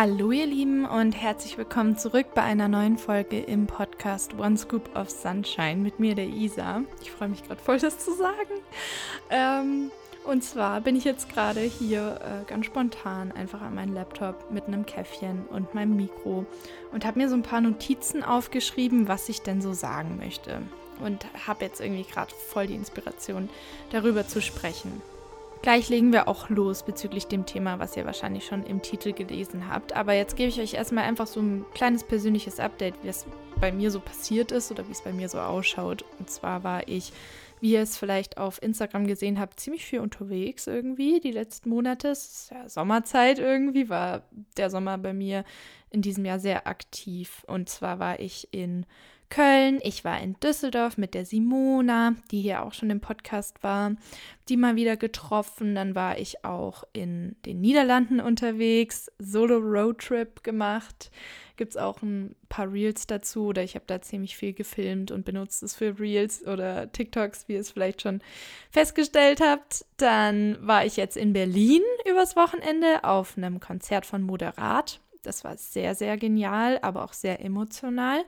Hallo ihr Lieben und herzlich willkommen zurück bei einer neuen Folge im Podcast One Scoop of Sunshine mit mir, der Isa. Ich freue mich gerade voll, das zu sagen. Ähm, und zwar bin ich jetzt gerade hier äh, ganz spontan einfach an meinem Laptop mit einem Käffchen und meinem Mikro und habe mir so ein paar Notizen aufgeschrieben, was ich denn so sagen möchte. Und habe jetzt irgendwie gerade voll die Inspiration, darüber zu sprechen. Gleich legen wir auch los bezüglich dem Thema, was ihr wahrscheinlich schon im Titel gelesen habt. Aber jetzt gebe ich euch erstmal einfach so ein kleines persönliches Update, wie es bei mir so passiert ist oder wie es bei mir so ausschaut. Und zwar war ich, wie ihr es vielleicht auf Instagram gesehen habt, ziemlich viel unterwegs irgendwie die letzten Monate. Es ist ja Sommerzeit irgendwie, war der Sommer bei mir in diesem Jahr sehr aktiv. Und zwar war ich in Köln, ich war in Düsseldorf mit der Simona, die hier auch schon im Podcast war, die mal wieder getroffen. Dann war ich auch in den Niederlanden unterwegs, Solo Roadtrip gemacht. Gibt es auch ein paar Reels dazu oder ich habe da ziemlich viel gefilmt und benutzt es für Reels oder TikToks, wie ihr es vielleicht schon festgestellt habt. Dann war ich jetzt in Berlin übers Wochenende auf einem Konzert von Moderat. Das war sehr, sehr genial, aber auch sehr emotional.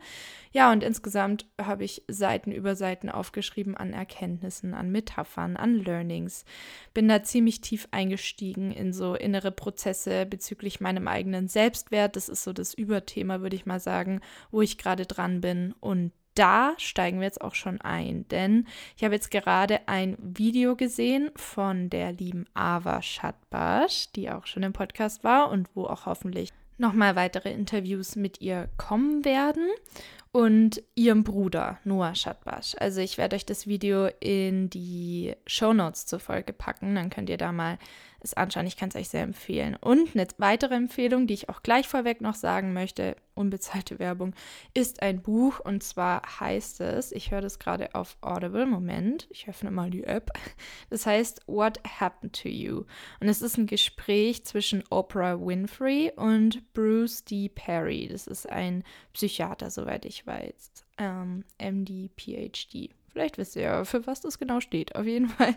Ja, und insgesamt habe ich Seiten über Seiten aufgeschrieben an Erkenntnissen, an Metaphern, an Learnings. Bin da ziemlich tief eingestiegen in so innere Prozesse bezüglich meinem eigenen Selbstwert. Das ist so das Überthema, würde ich mal sagen, wo ich gerade dran bin. Und da steigen wir jetzt auch schon ein, denn ich habe jetzt gerade ein Video gesehen von der lieben Ava Schatbasch, die auch schon im Podcast war und wo auch hoffentlich nochmal weitere Interviews mit ihr kommen werden und ihrem Bruder Noah Schadbash. Also ich werde euch das Video in die Show Notes zur Folge packen, dann könnt ihr da mal es anschauen. Ich kann es euch sehr empfehlen. Und eine weitere Empfehlung, die ich auch gleich vorweg noch sagen möchte, unbezahlte Werbung, ist ein Buch und zwar heißt es, ich höre das gerade auf Audible, Moment, ich öffne mal die App. Das heißt What Happened to You? Und es ist ein Gespräch zwischen Oprah Winfrey und Bruce D. Perry. Das ist ein Psychiater, soweit ich weiß. Ähm, MD, PhD. Vielleicht wisst ihr ja, für was das genau steht. Auf jeden Fall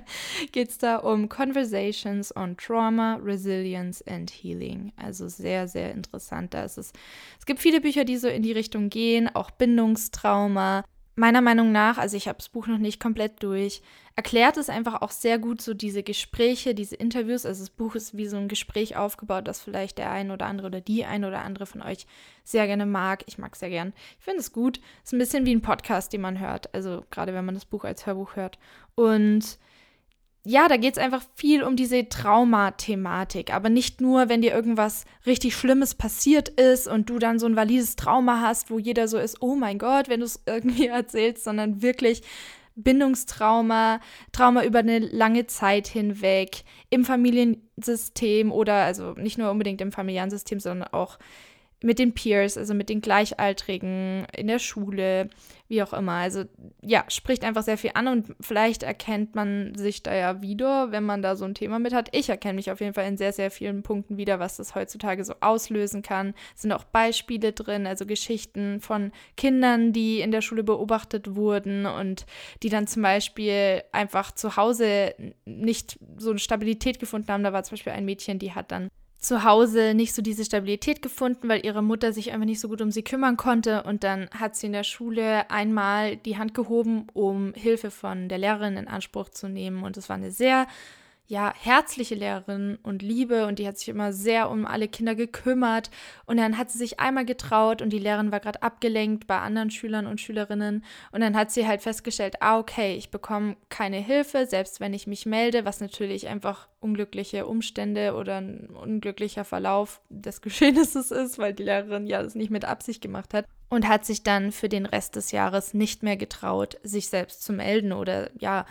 geht es da um Conversations on Trauma, Resilience and Healing. Also sehr, sehr interessant. Da ist es, es gibt viele Bücher, die so in die Richtung gehen, auch Bindungstrauma, meiner Meinung nach, also ich habe das Buch noch nicht komplett durch, erklärt es einfach auch sehr gut so diese Gespräche, diese Interviews. Also das Buch ist wie so ein Gespräch aufgebaut, das vielleicht der ein oder andere oder die ein oder andere von euch sehr gerne mag. Ich mag es sehr gern. Ich finde es gut. Es ist ein bisschen wie ein Podcast, den man hört. Also gerade wenn man das Buch als Hörbuch hört. Und ja, da geht es einfach viel um diese Traumathematik. Aber nicht nur, wenn dir irgendwas richtig Schlimmes passiert ist und du dann so ein valides Trauma hast, wo jeder so ist, oh mein Gott, wenn du es irgendwie erzählst, sondern wirklich Bindungstrauma, Trauma über eine lange Zeit hinweg, im Familiensystem oder also nicht nur unbedingt im familiären System, sondern auch mit den Peers, also mit den Gleichaltrigen in der Schule, wie auch immer. Also ja, spricht einfach sehr viel an und vielleicht erkennt man sich da ja wieder, wenn man da so ein Thema mit hat. Ich erkenne mich auf jeden Fall in sehr, sehr vielen Punkten wieder, was das heutzutage so auslösen kann. Es sind auch Beispiele drin, also Geschichten von Kindern, die in der Schule beobachtet wurden und die dann zum Beispiel einfach zu Hause nicht so eine Stabilität gefunden haben. Da war zum Beispiel ein Mädchen, die hat dann zu Hause nicht so diese Stabilität gefunden, weil ihre Mutter sich einfach nicht so gut um sie kümmern konnte. Und dann hat sie in der Schule einmal die Hand gehoben, um Hilfe von der Lehrerin in Anspruch zu nehmen. Und es war eine sehr ja, herzliche Lehrerin und Liebe und die hat sich immer sehr um alle Kinder gekümmert. Und dann hat sie sich einmal getraut und die Lehrerin war gerade abgelenkt bei anderen Schülern und Schülerinnen. Und dann hat sie halt festgestellt, ah, okay, ich bekomme keine Hilfe, selbst wenn ich mich melde, was natürlich einfach unglückliche Umstände oder ein unglücklicher Verlauf des Geschehnisses ist, weil die Lehrerin ja das nicht mit Absicht gemacht hat. Und hat sich dann für den Rest des Jahres nicht mehr getraut, sich selbst zu melden oder ja,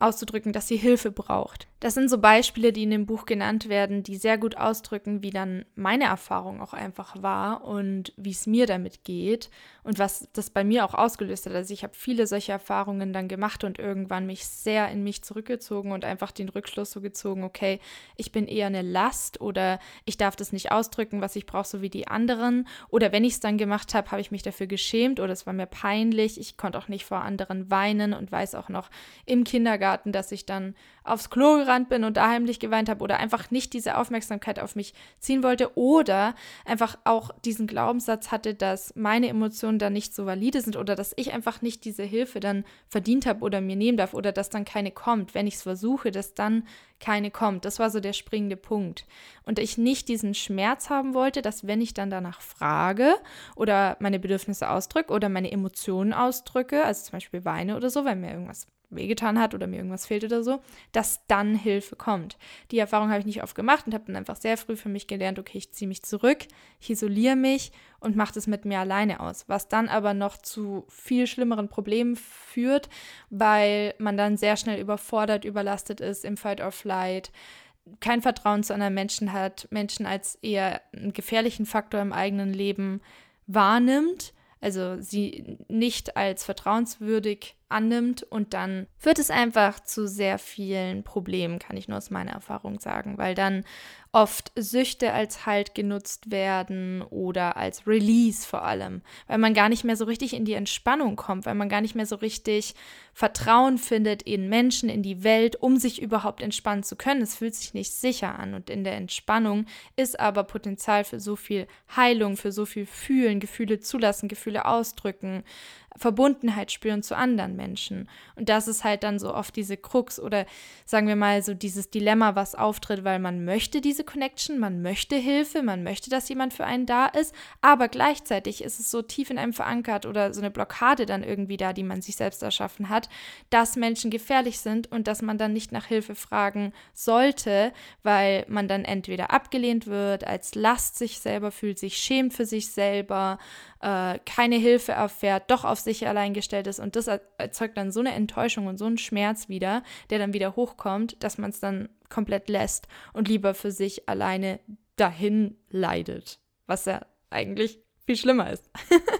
auszudrücken, dass sie Hilfe braucht. Das sind so Beispiele, die in dem Buch genannt werden, die sehr gut ausdrücken, wie dann meine Erfahrung auch einfach war und wie es mir damit geht und was das bei mir auch ausgelöst hat. Also ich habe viele solche Erfahrungen dann gemacht und irgendwann mich sehr in mich zurückgezogen und einfach den Rückschluss so gezogen, okay, ich bin eher eine Last oder ich darf das nicht ausdrücken, was ich brauche, so wie die anderen. Oder wenn ich es dann gemacht habe, habe ich mich dafür geschämt oder es war mir peinlich. Ich konnte auch nicht vor anderen weinen und weiß auch noch im Kindergarten, dass ich dann aufs Klo gerannt bin und da heimlich geweint habe oder einfach nicht diese Aufmerksamkeit auf mich ziehen wollte oder einfach auch diesen Glaubenssatz hatte, dass meine Emotionen dann nicht so valide sind oder dass ich einfach nicht diese Hilfe dann verdient habe oder mir nehmen darf oder dass dann keine kommt, wenn ich es versuche, dass dann keine kommt. Das war so der springende Punkt. Und ich nicht diesen Schmerz haben wollte, dass wenn ich dann danach frage oder meine Bedürfnisse ausdrücke oder meine Emotionen ausdrücke, also zum Beispiel weine oder so, weil mir irgendwas wehgetan hat oder mir irgendwas fehlt oder so, dass dann Hilfe kommt. Die Erfahrung habe ich nicht oft gemacht und habe dann einfach sehr früh für mich gelernt, okay, ich ziehe mich zurück, ich isoliere mich und mache das mit mir alleine aus, was dann aber noch zu viel schlimmeren Problemen führt, weil man dann sehr schnell überfordert, überlastet ist im Fight or Flight, kein Vertrauen zu anderen Menschen hat, Menschen als eher einen gefährlichen Faktor im eigenen Leben wahrnimmt, also sie nicht als vertrauenswürdig annimmt und dann führt es einfach zu sehr vielen Problemen, kann ich nur aus meiner Erfahrung sagen, weil dann oft Süchte als Halt genutzt werden oder als Release vor allem, weil man gar nicht mehr so richtig in die Entspannung kommt, weil man gar nicht mehr so richtig Vertrauen findet in Menschen, in die Welt, um sich überhaupt entspannen zu können. Es fühlt sich nicht sicher an und in der Entspannung ist aber Potenzial für so viel Heilung, für so viel Fühlen, Gefühle zulassen, Gefühle ausdrücken, Verbundenheit spüren zu anderen Menschen. Und das ist halt dann so oft diese Krux oder sagen wir mal so dieses Dilemma, was auftritt, weil man möchte diese Connection, man möchte Hilfe, man möchte, dass jemand für einen da ist, aber gleichzeitig ist es so tief in einem verankert oder so eine Blockade dann irgendwie da, die man sich selbst erschaffen hat, dass Menschen gefährlich sind und dass man dann nicht nach Hilfe fragen sollte, weil man dann entweder abgelehnt wird, als Last sich selber fühlt, sich schämt für sich selber, äh, keine Hilfe erfährt, doch auf sich allein gestellt ist. Und das erzeugt dann so eine Enttäuschung und so einen Schmerz wieder, der dann wieder hochkommt, dass man es dann komplett lässt und lieber für sich alleine dahin leidet. Was ja eigentlich viel schlimmer ist.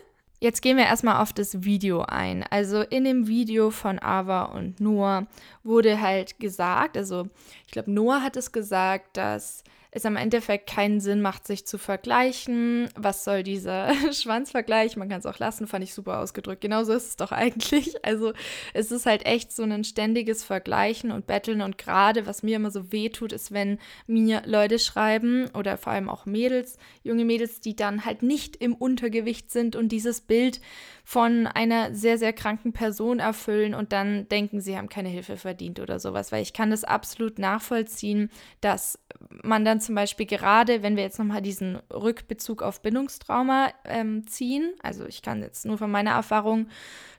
Jetzt gehen wir erstmal auf das Video ein. Also in dem Video von Ava und Noah wurde halt gesagt, also ich glaube, Noah hat es gesagt, dass es am Endeffekt keinen Sinn macht, sich zu vergleichen. Was soll dieser Schwanzvergleich? Man kann es auch lassen, fand ich super ausgedrückt. Genauso ist es doch eigentlich. Also es ist halt echt so ein ständiges Vergleichen und Betteln und gerade, was mir immer so weh tut, ist, wenn mir Leute schreiben oder vor allem auch Mädels, junge Mädels, die dann halt nicht im Untergewicht sind und dieses Bild von einer sehr, sehr kranken Person erfüllen und dann denken, sie haben keine Hilfe verdient oder sowas. Weil ich kann das absolut nachvollziehen, dass man dann zum Beispiel gerade, wenn wir jetzt nochmal diesen Rückbezug auf Bindungstrauma ähm, ziehen, also ich kann jetzt nur von meiner Erfahrung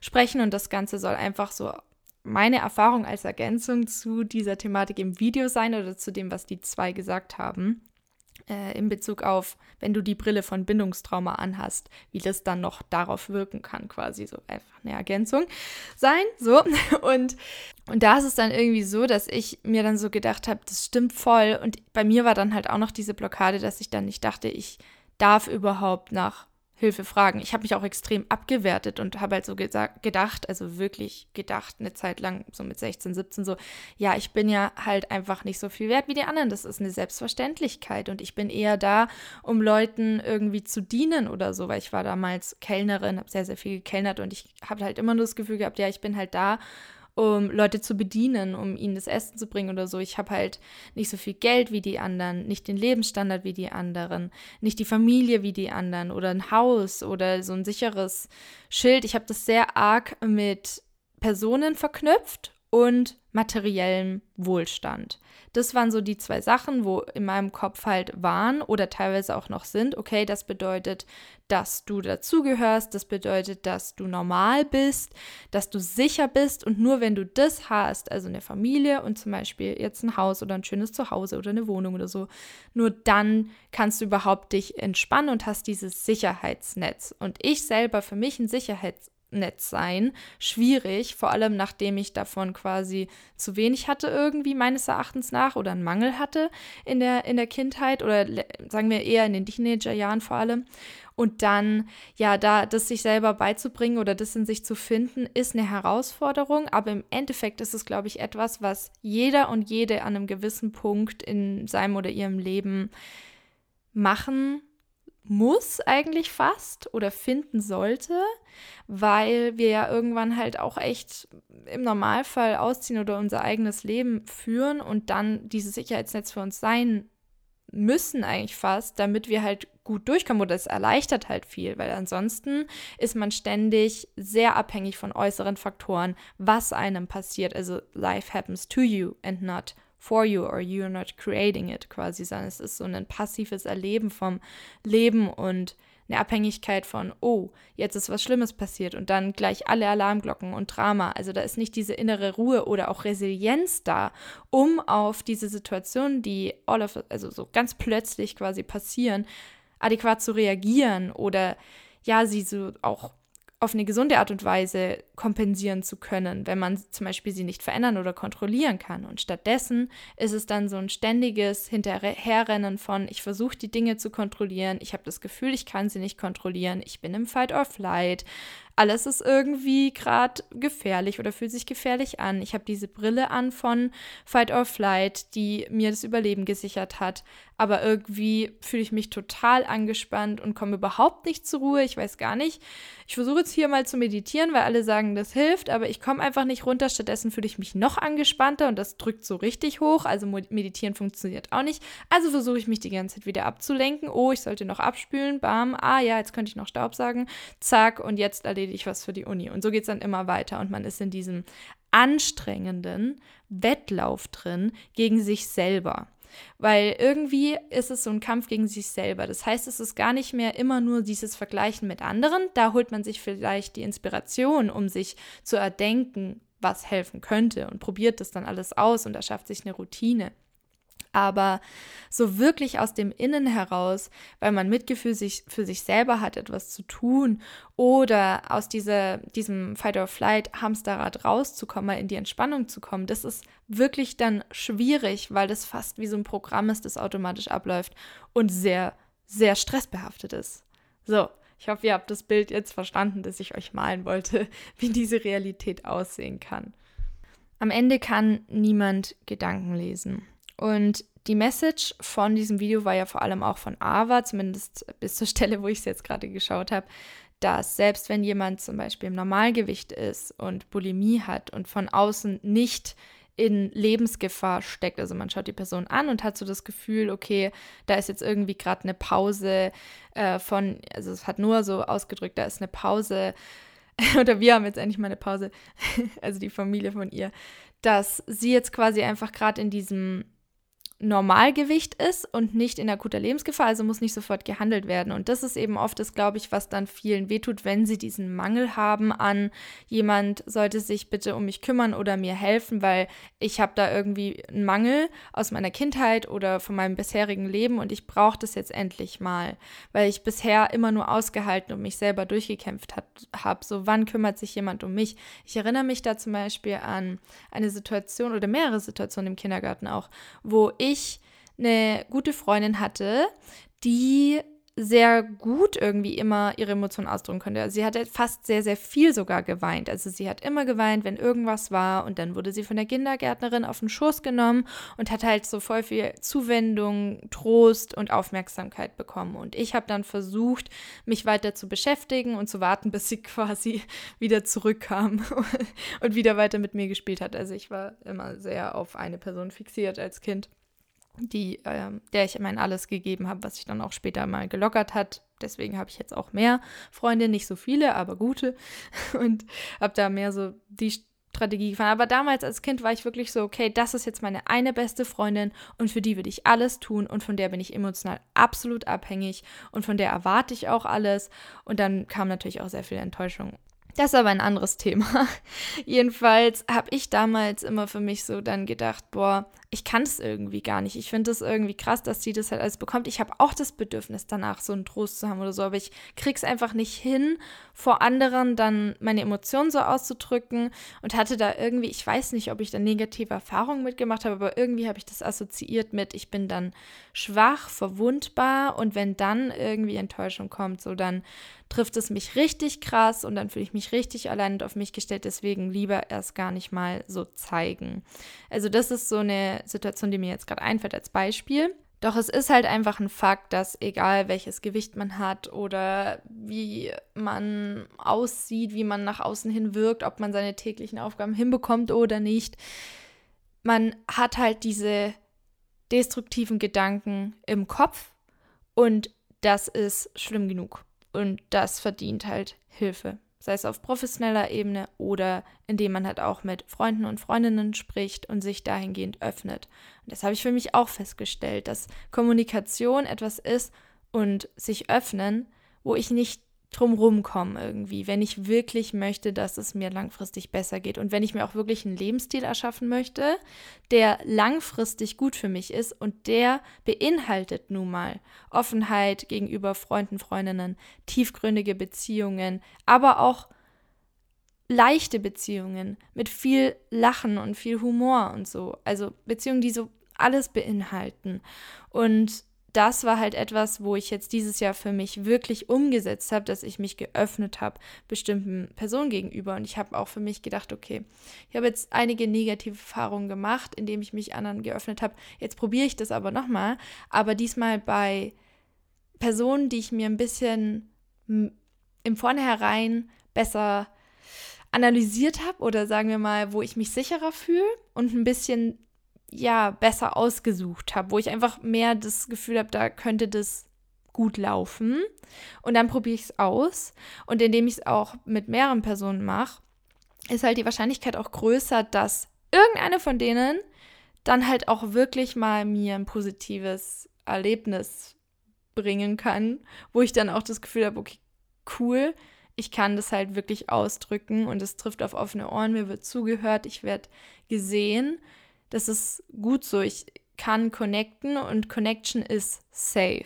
sprechen und das Ganze soll einfach so meine Erfahrung als Ergänzung zu dieser Thematik im Video sein oder zu dem, was die zwei gesagt haben äh, in Bezug auf, wenn du die Brille von Bindungstrauma anhast, wie das dann noch darauf wirken kann, quasi so einfach eine Ergänzung sein. So. Und, und da ist es dann irgendwie so, dass ich mir dann so gedacht habe, das stimmt voll. Und bei mir war dann halt auch noch diese Blockade, dass ich dann nicht dachte, ich darf überhaupt nach Hilfe fragen. Ich habe mich auch extrem abgewertet und habe halt so gedacht, also wirklich gedacht, eine Zeit lang, so mit 16, 17, so, ja, ich bin ja halt einfach nicht so viel wert wie die anderen. Das ist eine Selbstverständlichkeit und ich bin eher da, um Leuten irgendwie zu dienen oder so, weil ich war damals Kellnerin, habe sehr, sehr viel gekellnert und ich habe halt immer nur das Gefühl gehabt, ja, ich bin halt da, um Leute zu bedienen, um ihnen das Essen zu bringen oder so. Ich habe halt nicht so viel Geld wie die anderen, nicht den Lebensstandard wie die anderen, nicht die Familie wie die anderen oder ein Haus oder so ein sicheres Schild. Ich habe das sehr arg mit Personen verknüpft und materiellem Wohlstand. Das waren so die zwei Sachen, wo in meinem Kopf halt waren oder teilweise auch noch sind. Okay, das bedeutet, dass du dazugehörst, das bedeutet, dass du normal bist, dass du sicher bist und nur wenn du das hast, also eine Familie und zum Beispiel jetzt ein Haus oder ein schönes Zuhause oder eine Wohnung oder so, nur dann kannst du überhaupt dich entspannen und hast dieses Sicherheitsnetz. Und ich selber für mich ein Sicherheitsnetz Netz sein. Schwierig, vor allem nachdem ich davon quasi zu wenig hatte irgendwie meines Erachtens nach oder einen Mangel hatte in der, in der Kindheit oder sagen wir eher in den Teenagerjahren vor allem. Und dann, ja, da das sich selber beizubringen oder das in sich zu finden, ist eine Herausforderung. Aber im Endeffekt ist es, glaube ich, etwas, was jeder und jede an einem gewissen Punkt in seinem oder ihrem Leben machen muss eigentlich fast oder finden sollte, weil wir ja irgendwann halt auch echt im Normalfall ausziehen oder unser eigenes Leben führen und dann dieses Sicherheitsnetz für uns sein müssen eigentlich fast, damit wir halt gut durchkommen oder es erleichtert halt viel, weil ansonsten ist man ständig sehr abhängig von äußeren Faktoren, was einem passiert. Also life happens to you and not for you or you're not creating it quasi, sondern es ist so ein passives Erleben vom Leben und eine Abhängigkeit von, oh, jetzt ist was Schlimmes passiert und dann gleich alle Alarmglocken und Drama. Also da ist nicht diese innere Ruhe oder auch Resilienz da, um auf diese Situationen, die all of, also so ganz plötzlich quasi passieren, adäquat zu reagieren oder ja, sie so auch auf eine gesunde Art und Weise kompensieren zu können, wenn man zum Beispiel sie nicht verändern oder kontrollieren kann. Und stattdessen ist es dann so ein ständiges Hinterherrennen von, ich versuche die Dinge zu kontrollieren, ich habe das Gefühl, ich kann sie nicht kontrollieren, ich bin im Fight or Flight, alles ist irgendwie gerade gefährlich oder fühlt sich gefährlich an. Ich habe diese Brille an von Fight or Flight, die mir das Überleben gesichert hat. Aber irgendwie fühle ich mich total angespannt und komme überhaupt nicht zur Ruhe. Ich weiß gar nicht. Ich versuche jetzt hier mal zu meditieren, weil alle sagen, das hilft, aber ich komme einfach nicht runter. Stattdessen fühle ich mich noch angespannter und das drückt so richtig hoch. Also meditieren funktioniert auch nicht. Also versuche ich mich die ganze Zeit wieder abzulenken. Oh, ich sollte noch abspülen. Bam. Ah ja, jetzt könnte ich noch Staub sagen. Zack. Und jetzt erledige erledige ich was für die Uni. Und so geht es dann immer weiter und man ist in diesem anstrengenden Wettlauf drin gegen sich selber. Weil irgendwie ist es so ein Kampf gegen sich selber. Das heißt, es ist gar nicht mehr immer nur dieses Vergleichen mit anderen. Da holt man sich vielleicht die Inspiration, um sich zu erdenken, was helfen könnte und probiert das dann alles aus und erschafft sich eine Routine aber so wirklich aus dem Innen heraus, weil man Mitgefühl sich, für sich selber hat, etwas zu tun oder aus dieser, diesem Fight-or-Flight-Hamsterrad rauszukommen, mal in die Entspannung zu kommen, das ist wirklich dann schwierig, weil das fast wie so ein Programm ist, das automatisch abläuft und sehr, sehr stressbehaftet ist. So, ich hoffe, ihr habt das Bild jetzt verstanden, das ich euch malen wollte, wie diese Realität aussehen kann. Am Ende kann niemand Gedanken lesen. Und die Message von diesem Video war ja vor allem auch von Ava, zumindest bis zur Stelle, wo ich es jetzt gerade geschaut habe, dass selbst wenn jemand zum Beispiel im Normalgewicht ist und Bulimie hat und von außen nicht in Lebensgefahr steckt. Also man schaut die Person an und hat so das Gefühl, okay, da ist jetzt irgendwie gerade eine Pause äh, von, also es hat nur so ausgedrückt, da ist eine Pause, oder wir haben jetzt endlich mal eine Pause, also die Familie von ihr, dass sie jetzt quasi einfach gerade in diesem Normalgewicht ist und nicht in akuter Lebensgefahr, also muss nicht sofort gehandelt werden. Und das ist eben oft das, glaube ich, was dann vielen wehtut, wenn sie diesen Mangel haben an jemand sollte sich bitte um mich kümmern oder mir helfen, weil ich habe da irgendwie einen Mangel aus meiner Kindheit oder von meinem bisherigen Leben und ich brauche das jetzt endlich mal, weil ich bisher immer nur ausgehalten und mich selber durchgekämpft habe. So, wann kümmert sich jemand um mich? Ich erinnere mich da zum Beispiel an eine Situation oder mehrere Situationen im Kindergarten auch, wo ich ich eine gute Freundin hatte, die sehr gut irgendwie immer ihre Emotionen ausdrücken konnte. Also sie hatte fast sehr, sehr viel sogar geweint. Also sie hat immer geweint, wenn irgendwas war und dann wurde sie von der Kindergärtnerin auf den Schoß genommen und hat halt so voll viel Zuwendung, Trost und Aufmerksamkeit bekommen. Und ich habe dann versucht, mich weiter zu beschäftigen und zu warten, bis sie quasi wieder zurückkam und wieder weiter mit mir gespielt hat. Also ich war immer sehr auf eine Person fixiert als Kind die, äh, der ich mein alles gegeben habe, was sich dann auch später mal gelockert hat. Deswegen habe ich jetzt auch mehr Freunde, nicht so viele, aber gute. Und habe da mehr so die Strategie gefahren. Aber damals als Kind war ich wirklich so, okay, das ist jetzt meine eine beste Freundin und für die würde ich alles tun und von der bin ich emotional absolut abhängig und von der erwarte ich auch alles. Und dann kam natürlich auch sehr viel Enttäuschung. Das ist aber ein anderes Thema. Jedenfalls habe ich damals immer für mich so dann gedacht, boah, ich kann es irgendwie gar nicht. Ich finde es irgendwie krass, dass sie das halt alles bekommt. Ich habe auch das Bedürfnis danach, so einen Trost zu haben oder so, aber ich krieg's einfach nicht hin, vor anderen dann meine Emotionen so auszudrücken und hatte da irgendwie, ich weiß nicht, ob ich da negative Erfahrungen mitgemacht habe, aber irgendwie habe ich das assoziiert mit, ich bin dann schwach, verwundbar und wenn dann irgendwie Enttäuschung kommt, so dann trifft es mich richtig krass und dann fühle ich mich richtig allein und auf mich gestellt, deswegen lieber erst gar nicht mal so zeigen. Also das ist so eine Situation, die mir jetzt gerade einfällt als Beispiel. Doch es ist halt einfach ein Fakt, dass egal welches Gewicht man hat oder wie man aussieht, wie man nach außen hin wirkt, ob man seine täglichen Aufgaben hinbekommt oder nicht, man hat halt diese destruktiven Gedanken im Kopf und das ist schlimm genug und das verdient halt Hilfe sei es auf professioneller Ebene oder indem man halt auch mit Freunden und Freundinnen spricht und sich dahingehend öffnet. Und das habe ich für mich auch festgestellt, dass Kommunikation etwas ist und sich öffnen, wo ich nicht drumrum kommen irgendwie, wenn ich wirklich möchte, dass es mir langfristig besser geht und wenn ich mir auch wirklich einen Lebensstil erschaffen möchte, der langfristig gut für mich ist und der beinhaltet nun mal Offenheit gegenüber Freunden, Freundinnen, tiefgründige Beziehungen, aber auch leichte Beziehungen mit viel Lachen und viel Humor und so. Also Beziehungen, die so alles beinhalten. Und das war halt etwas, wo ich jetzt dieses Jahr für mich wirklich umgesetzt habe, dass ich mich geöffnet habe bestimmten Personen gegenüber. Und ich habe auch für mich gedacht, okay, ich habe jetzt einige negative Erfahrungen gemacht, indem ich mich anderen geöffnet habe. Jetzt probiere ich das aber nochmal. Aber diesmal bei Personen, die ich mir ein bisschen im Vornherein besser analysiert habe oder sagen wir mal, wo ich mich sicherer fühle und ein bisschen ja besser ausgesucht habe, wo ich einfach mehr das Gefühl habe, da könnte das gut laufen. Und dann probiere ich es aus. Und indem ich es auch mit mehreren Personen mache, ist halt die Wahrscheinlichkeit auch größer, dass irgendeine von denen dann halt auch wirklich mal mir ein positives Erlebnis bringen kann, wo ich dann auch das Gefühl habe, okay, cool, ich kann das halt wirklich ausdrücken und es trifft auf offene Ohren, mir wird zugehört, ich werde gesehen das ist gut so. Ich kann connecten und Connection ist safe.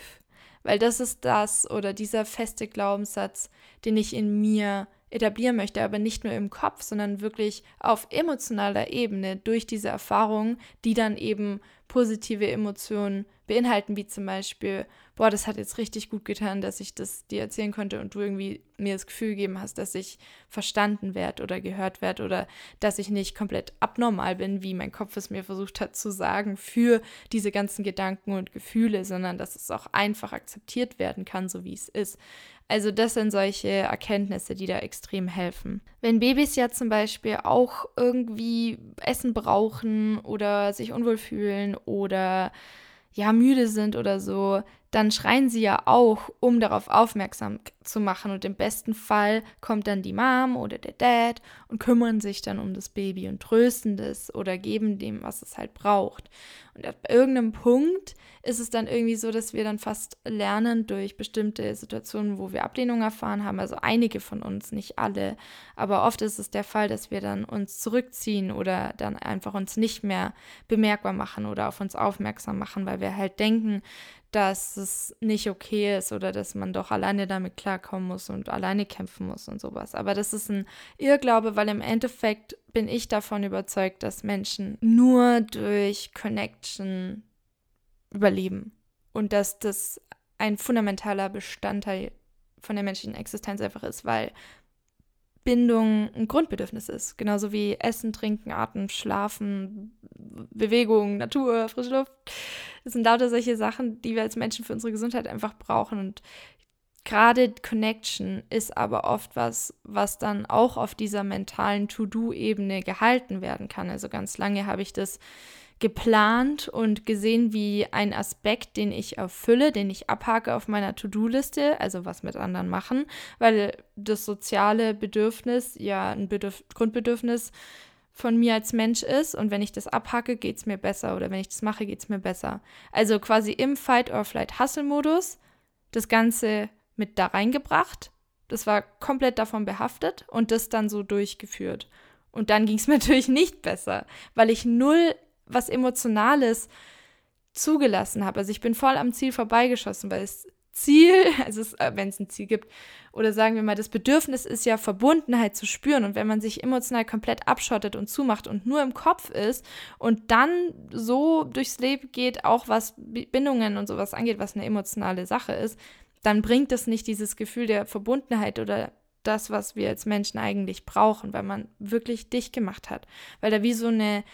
Weil das ist das oder dieser feste Glaubenssatz, den ich in mir etablieren möchte, aber nicht nur im Kopf, sondern wirklich auf emotionaler Ebene durch diese Erfahrungen, die dann eben positive Emotionen beinhalten, wie zum Beispiel, boah, das hat jetzt richtig gut getan, dass ich das dir erzählen konnte und du irgendwie mir das Gefühl gegeben hast, dass ich verstanden werde oder gehört werde oder dass ich nicht komplett abnormal bin, wie mein Kopf es mir versucht hat zu sagen, für diese ganzen Gedanken und Gefühle, sondern dass es auch einfach akzeptiert werden kann, so wie es ist. Also das sind solche Erkenntnisse, die da extrem helfen. Wenn Babys ja zum Beispiel auch irgendwie Essen brauchen oder sich unwohl fühlen oder ja müde sind oder so, dann schreien sie ja auch, um darauf aufmerksam zu machen. Und im besten Fall kommt dann die Mom oder der Dad und kümmern sich dann um das Baby und trösten das oder geben dem, was es halt braucht. Und ab irgendeinem Punkt ist es dann irgendwie so, dass wir dann fast lernen durch bestimmte Situationen, wo wir Ablehnung erfahren haben. Also einige von uns, nicht alle. Aber oft ist es der Fall, dass wir dann uns zurückziehen oder dann einfach uns nicht mehr bemerkbar machen oder auf uns aufmerksam machen, weil wir halt denken, dass es nicht okay ist oder dass man doch alleine damit klarkommen muss und alleine kämpfen muss und sowas. Aber das ist ein Irrglaube, weil im Endeffekt bin ich davon überzeugt, dass Menschen nur durch Connection überleben und dass das ein fundamentaler Bestandteil von der menschlichen Existenz einfach ist, weil Bindung ein Grundbedürfnis ist. Genauso wie Essen, Trinken, Atmen, Schlafen, Bewegung, Natur, frische Luft. Das sind lauter solche Sachen, die wir als Menschen für unsere Gesundheit einfach brauchen. Und gerade Connection ist aber oft was, was dann auch auf dieser mentalen To-Do-Ebene gehalten werden kann. Also ganz lange habe ich das geplant und gesehen wie ein Aspekt, den ich erfülle, den ich abhake auf meiner To-Do-Liste, also was mit anderen machen, weil das soziale Bedürfnis ja ein Bedürf Grundbedürfnis von mir als Mensch ist und wenn ich das abhacke, geht es mir besser oder wenn ich das mache, geht es mir besser. Also quasi im Fight-or-Flight-Hustle-Modus das Ganze mit da reingebracht. Das war komplett davon behaftet und das dann so durchgeführt. Und dann ging es mir natürlich nicht besser, weil ich null was Emotionales zugelassen habe. Also ich bin voll am Ziel vorbeigeschossen, weil das Ziel, also äh, wenn es ein Ziel gibt, oder sagen wir mal, das Bedürfnis ist ja Verbundenheit zu spüren. Und wenn man sich emotional komplett abschottet und zumacht und nur im Kopf ist und dann so durchs Leben geht, auch was Bindungen und sowas angeht, was eine emotionale Sache ist, dann bringt es nicht dieses Gefühl der Verbundenheit oder das, was wir als Menschen eigentlich brauchen, weil man wirklich dicht gemacht hat. Weil da wie so eine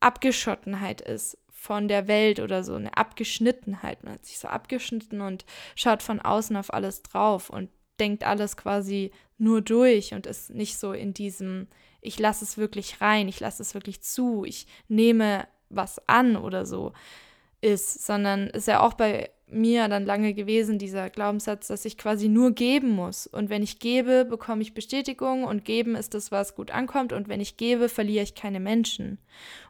Abgeschottenheit ist von der Welt oder so, eine Abgeschnittenheit. Man hat sich so abgeschnitten und schaut von außen auf alles drauf und denkt alles quasi nur durch und ist nicht so in diesem, ich lasse es wirklich rein, ich lasse es wirklich zu, ich nehme was an oder so ist, sondern ist ja auch bei mir dann lange gewesen, dieser Glaubenssatz, dass ich quasi nur geben muss. Und wenn ich gebe, bekomme ich Bestätigung und geben ist das, was gut ankommt. Und wenn ich gebe, verliere ich keine Menschen.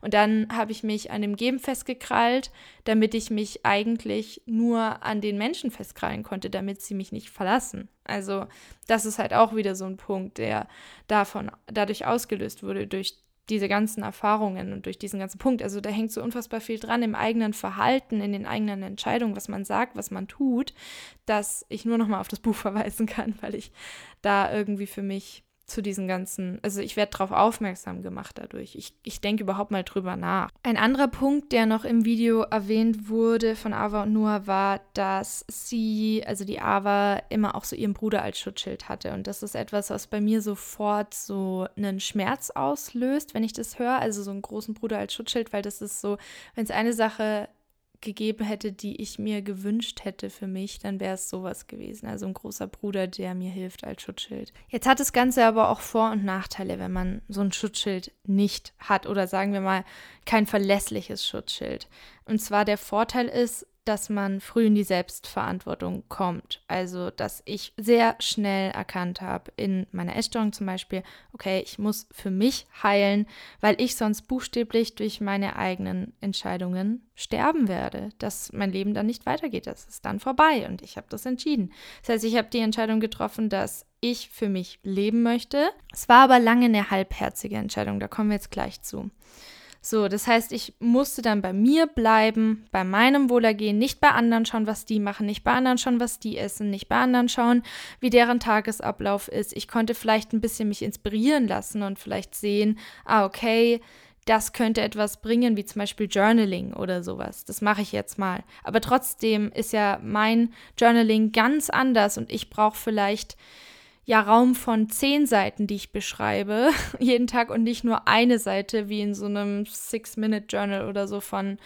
Und dann habe ich mich an dem Geben festgekrallt, damit ich mich eigentlich nur an den Menschen festkrallen konnte, damit sie mich nicht verlassen. Also das ist halt auch wieder so ein Punkt, der davon dadurch ausgelöst wurde, durch diese ganzen Erfahrungen und durch diesen ganzen Punkt. Also da hängt so unfassbar viel dran im eigenen Verhalten, in den eigenen Entscheidungen, was man sagt, was man tut, dass ich nur noch mal auf das Buch verweisen kann, weil ich da irgendwie für mich zu diesen ganzen, also ich werde darauf aufmerksam gemacht dadurch. Ich, ich denke überhaupt mal drüber nach. Ein anderer Punkt, der noch im Video erwähnt wurde von Ava und Noah, war, dass sie, also die Ava, immer auch so ihren Bruder als Schutzschild hatte. Und das ist etwas, was bei mir sofort so einen Schmerz auslöst, wenn ich das höre. Also so einen großen Bruder als Schutzschild, weil das ist so, wenn es eine Sache gegeben hätte, die ich mir gewünscht hätte für mich, dann wäre es sowas gewesen. Also ein großer Bruder, der mir hilft als Schutzschild. Jetzt hat das Ganze aber auch Vor- und Nachteile, wenn man so ein Schutzschild nicht hat oder sagen wir mal kein verlässliches Schutzschild. Und zwar der Vorteil ist, dass man früh in die Selbstverantwortung kommt. Also, dass ich sehr schnell erkannt habe, in meiner Essstörung zum Beispiel, okay, ich muss für mich heilen, weil ich sonst buchstäblich durch meine eigenen Entscheidungen sterben werde, dass mein Leben dann nicht weitergeht. Das ist dann vorbei und ich habe das entschieden. Das heißt, ich habe die Entscheidung getroffen, dass ich für mich leben möchte. Es war aber lange eine halbherzige Entscheidung, da kommen wir jetzt gleich zu. So, das heißt, ich musste dann bei mir bleiben, bei meinem Wohlergehen, nicht bei anderen schauen, was die machen, nicht bei anderen schauen, was die essen, nicht bei anderen schauen, wie deren Tagesablauf ist. Ich konnte vielleicht ein bisschen mich inspirieren lassen und vielleicht sehen, ah, okay, das könnte etwas bringen, wie zum Beispiel Journaling oder sowas. Das mache ich jetzt mal. Aber trotzdem ist ja mein Journaling ganz anders und ich brauche vielleicht ja Raum von zehn Seiten, die ich beschreibe, jeden Tag und nicht nur eine Seite wie in so einem Six-Minute-Journal oder so von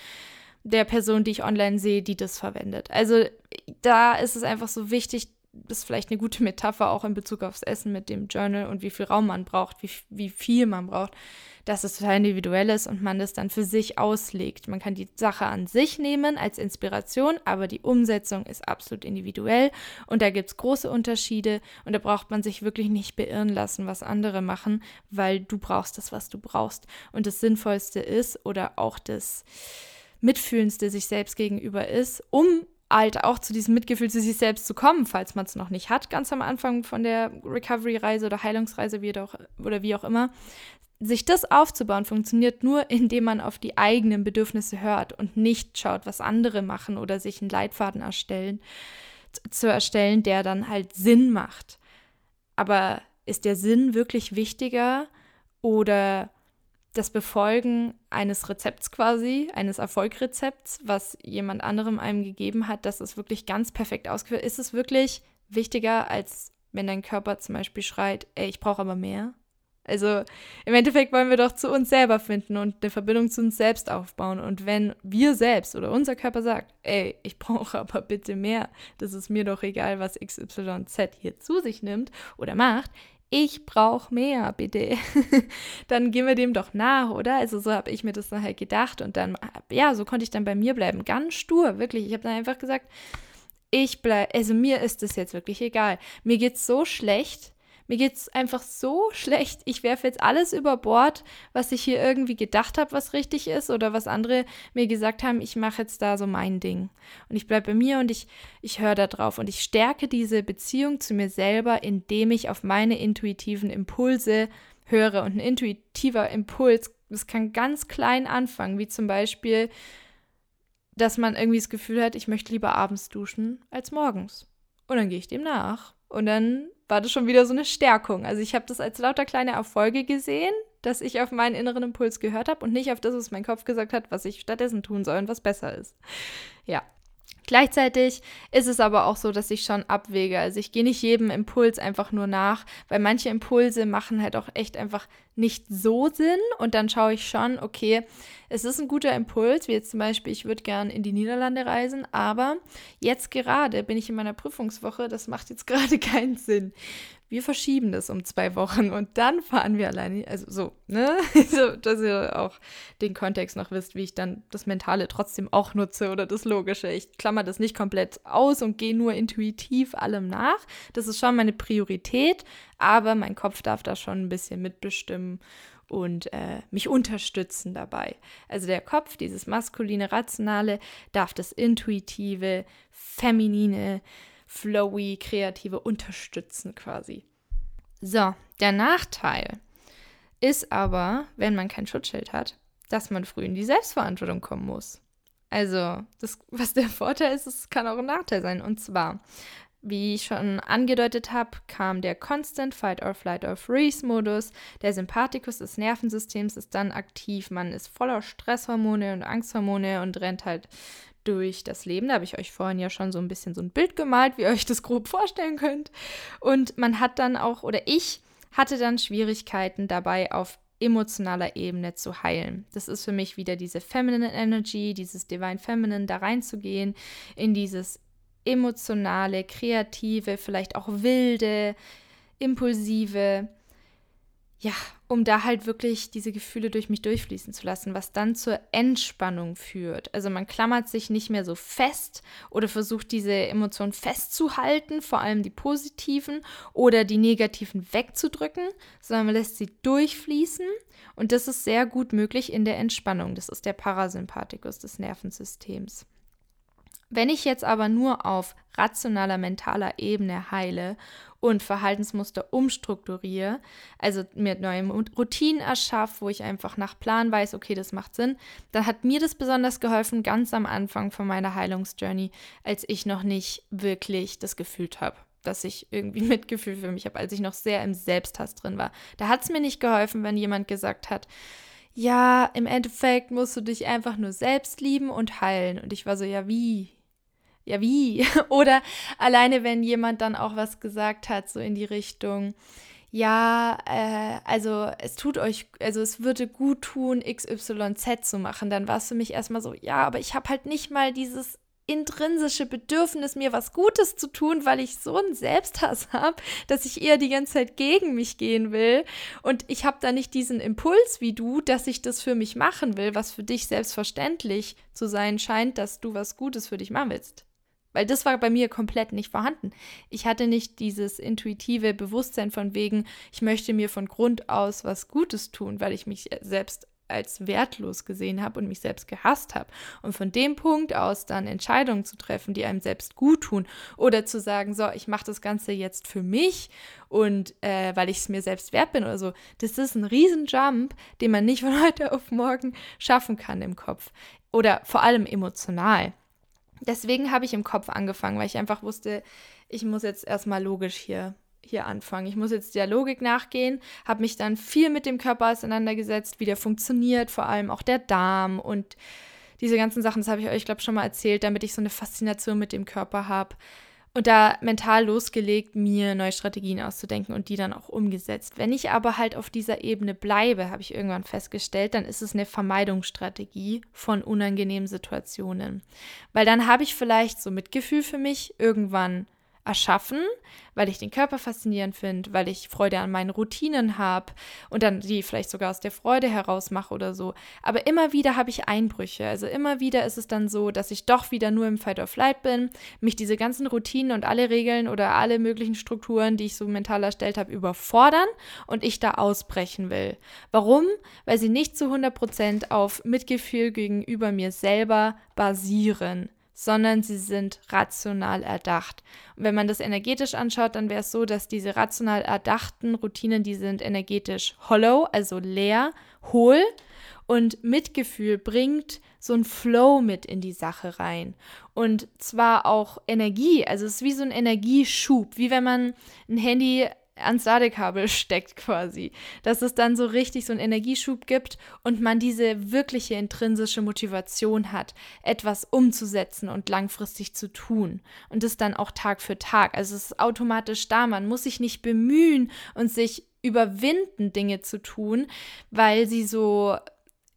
der Person, die ich online sehe, die das verwendet. Also da ist es einfach so wichtig, das ist vielleicht eine gute Metapher auch in Bezug aufs Essen mit dem Journal und wie viel Raum man braucht, wie, wie viel man braucht, dass es total individuell ist und man das dann für sich auslegt. Man kann die Sache an sich nehmen als Inspiration, aber die Umsetzung ist absolut individuell und da gibt es große Unterschiede und da braucht man sich wirklich nicht beirren lassen, was andere machen, weil du brauchst das, was du brauchst. Und das Sinnvollste ist oder auch das Mitfühlendste sich selbst gegenüber ist, um halt auch zu diesem Mitgefühl zu sich selbst zu kommen, falls man es noch nicht hat, ganz am Anfang von der Recovery-Reise oder Heilungsreise wie auch, oder wie auch immer. Sich das aufzubauen, funktioniert nur, indem man auf die eigenen Bedürfnisse hört und nicht schaut, was andere machen oder sich einen Leitfaden erstellen, zu erstellen, der dann halt Sinn macht. Aber ist der Sinn wirklich wichtiger oder das Befolgen eines Rezepts quasi, eines Erfolgrezepts, was jemand anderem einem gegeben hat, dass es wirklich ganz perfekt ausgeführt ist, es wirklich wichtiger, als wenn dein Körper zum Beispiel schreit, ey, ich brauche aber mehr. Also im Endeffekt wollen wir doch zu uns selber finden und eine Verbindung zu uns selbst aufbauen. Und wenn wir selbst oder unser Körper sagt, ey, ich brauche aber bitte mehr, das ist mir doch egal, was XYZ hier zu sich nimmt oder macht, ich brauche mehr, bitte. dann gehen wir dem doch nach, oder? Also so habe ich mir das halt gedacht und dann, ja, so konnte ich dann bei mir bleiben. Ganz stur, wirklich. Ich habe dann einfach gesagt, ich bleibe, also mir ist das jetzt wirklich egal. Mir geht's so schlecht, mir geht es einfach so schlecht. Ich werfe jetzt alles über Bord, was ich hier irgendwie gedacht habe, was richtig ist oder was andere mir gesagt haben, ich mache jetzt da so mein Ding. Und ich bleibe bei mir und ich, ich höre da drauf. Und ich stärke diese Beziehung zu mir selber, indem ich auf meine intuitiven Impulse höre. Und ein intuitiver Impuls, das kann ganz klein anfangen, wie zum Beispiel, dass man irgendwie das Gefühl hat, ich möchte lieber abends duschen als morgens. Und dann gehe ich dem nach. Und dann war das schon wieder so eine Stärkung. Also ich habe das als lauter kleine Erfolge gesehen, dass ich auf meinen inneren Impuls gehört habe und nicht auf das, was mein Kopf gesagt hat, was ich stattdessen tun soll und was besser ist. Ja. Gleichzeitig ist es aber auch so, dass ich schon abwäge. Also ich gehe nicht jedem Impuls einfach nur nach, weil manche Impulse machen halt auch echt einfach nicht so Sinn. Und dann schaue ich schon, okay, es ist ein guter Impuls, wie jetzt zum Beispiel, ich würde gern in die Niederlande reisen, aber jetzt gerade bin ich in meiner Prüfungswoche, das macht jetzt gerade keinen Sinn wir verschieben das um zwei Wochen und dann fahren wir alleine. Also so, ne? so, dass ihr auch den Kontext noch wisst, wie ich dann das Mentale trotzdem auch nutze oder das Logische. Ich klammer das nicht komplett aus und gehe nur intuitiv allem nach. Das ist schon meine Priorität, aber mein Kopf darf da schon ein bisschen mitbestimmen und äh, mich unterstützen dabei. Also der Kopf, dieses maskuline, rationale, darf das intuitive, feminine, flowy, kreative unterstützen quasi. So, der Nachteil ist aber, wenn man kein Schutzschild hat, dass man früh in die Selbstverantwortung kommen muss. Also, das, was der Vorteil ist, es kann auch ein Nachteil sein. Und zwar, wie ich schon angedeutet habe, kam der Constant Fight or Flight or Freeze Modus. Der Sympathikus des Nervensystems ist dann aktiv. Man ist voller Stresshormone und Angsthormone und rennt halt durch das Leben. Da habe ich euch vorhin ja schon so ein bisschen so ein Bild gemalt, wie ihr euch das grob vorstellen könnt. Und man hat dann auch, oder ich hatte dann Schwierigkeiten dabei, auf emotionaler Ebene zu heilen. Das ist für mich wieder diese Feminine Energy, dieses Divine Feminine, da reinzugehen, in dieses emotionale, kreative, vielleicht auch wilde, impulsive, ja, um da halt wirklich diese Gefühle durch mich durchfließen zu lassen, was dann zur Entspannung führt. Also man klammert sich nicht mehr so fest oder versucht diese Emotionen festzuhalten, vor allem die positiven oder die negativen wegzudrücken, sondern man lässt sie durchfließen und das ist sehr gut möglich in der Entspannung. Das ist der Parasympathikus des Nervensystems. Wenn ich jetzt aber nur auf rationaler, mentaler Ebene heile und Verhaltensmuster umstrukturiere, also mir neue Routinen erschaffe, wo ich einfach nach Plan weiß, okay, das macht Sinn, dann hat mir das besonders geholfen ganz am Anfang von meiner Heilungsjourney, als ich noch nicht wirklich das gefühlt habe dass ich irgendwie Mitgefühl für mich habe, als ich noch sehr im Selbsthass drin war. Da hat es mir nicht geholfen, wenn jemand gesagt hat, ja, im Endeffekt musst du dich einfach nur selbst lieben und heilen. Und ich war so, ja, wie? Ja, wie? Oder alleine, wenn jemand dann auch was gesagt hat, so in die Richtung, ja, äh, also es tut euch, also es würde gut tun, XYZ zu machen, dann war es für mich erstmal so, ja, aber ich habe halt nicht mal dieses intrinsische Bedürfnis, mir was Gutes zu tun, weil ich so einen Selbsthass habe, dass ich eher die ganze Zeit gegen mich gehen will. Und ich habe da nicht diesen Impuls wie du, dass ich das für mich machen will, was für dich selbstverständlich zu sein scheint, dass du was Gutes für dich machen willst. Weil das war bei mir komplett nicht vorhanden. Ich hatte nicht dieses intuitive Bewusstsein von wegen, ich möchte mir von Grund aus was Gutes tun, weil ich mich selbst als wertlos gesehen habe und mich selbst gehasst habe. Und von dem Punkt aus dann Entscheidungen zu treffen, die einem selbst gut tun oder zu sagen, so, ich mache das Ganze jetzt für mich und äh, weil ich es mir selbst wert bin oder so, das ist ein Riesenjump, den man nicht von heute auf morgen schaffen kann im Kopf oder vor allem emotional. Deswegen habe ich im Kopf angefangen, weil ich einfach wusste, ich muss jetzt erstmal logisch hier, hier anfangen. Ich muss jetzt der Logik nachgehen, habe mich dann viel mit dem Körper auseinandergesetzt, wie der funktioniert, vor allem auch der Darm und diese ganzen Sachen, das habe ich euch, glaube ich, schon mal erzählt, damit ich so eine Faszination mit dem Körper habe und da mental losgelegt, mir neue Strategien auszudenken und die dann auch umgesetzt. Wenn ich aber halt auf dieser Ebene bleibe, habe ich irgendwann festgestellt, dann ist es eine Vermeidungsstrategie von unangenehmen Situationen. Weil dann habe ich vielleicht so Mitgefühl für mich irgendwann erschaffen, weil ich den Körper faszinierend finde, weil ich Freude an meinen Routinen habe und dann die vielleicht sogar aus der Freude heraus mache oder so. Aber immer wieder habe ich Einbrüche. Also immer wieder ist es dann so, dass ich doch wieder nur im Fight or Flight bin, mich diese ganzen Routinen und alle Regeln oder alle möglichen Strukturen, die ich so mental erstellt habe, überfordern und ich da ausbrechen will. Warum? Weil sie nicht zu 100% auf Mitgefühl gegenüber mir selber basieren sondern sie sind rational erdacht. Und wenn man das energetisch anschaut, dann wäre es so, dass diese rational erdachten Routinen, die sind energetisch hollow, also leer, hohl und Mitgefühl bringt so ein Flow mit in die Sache rein. Und zwar auch Energie, also es ist wie so ein Energieschub, wie wenn man ein Handy ans Ladekabel steckt quasi. Dass es dann so richtig so einen Energieschub gibt und man diese wirkliche intrinsische Motivation hat, etwas umzusetzen und langfristig zu tun. Und das dann auch Tag für Tag. Also es ist automatisch da. Man muss sich nicht bemühen und sich überwinden, Dinge zu tun, weil sie so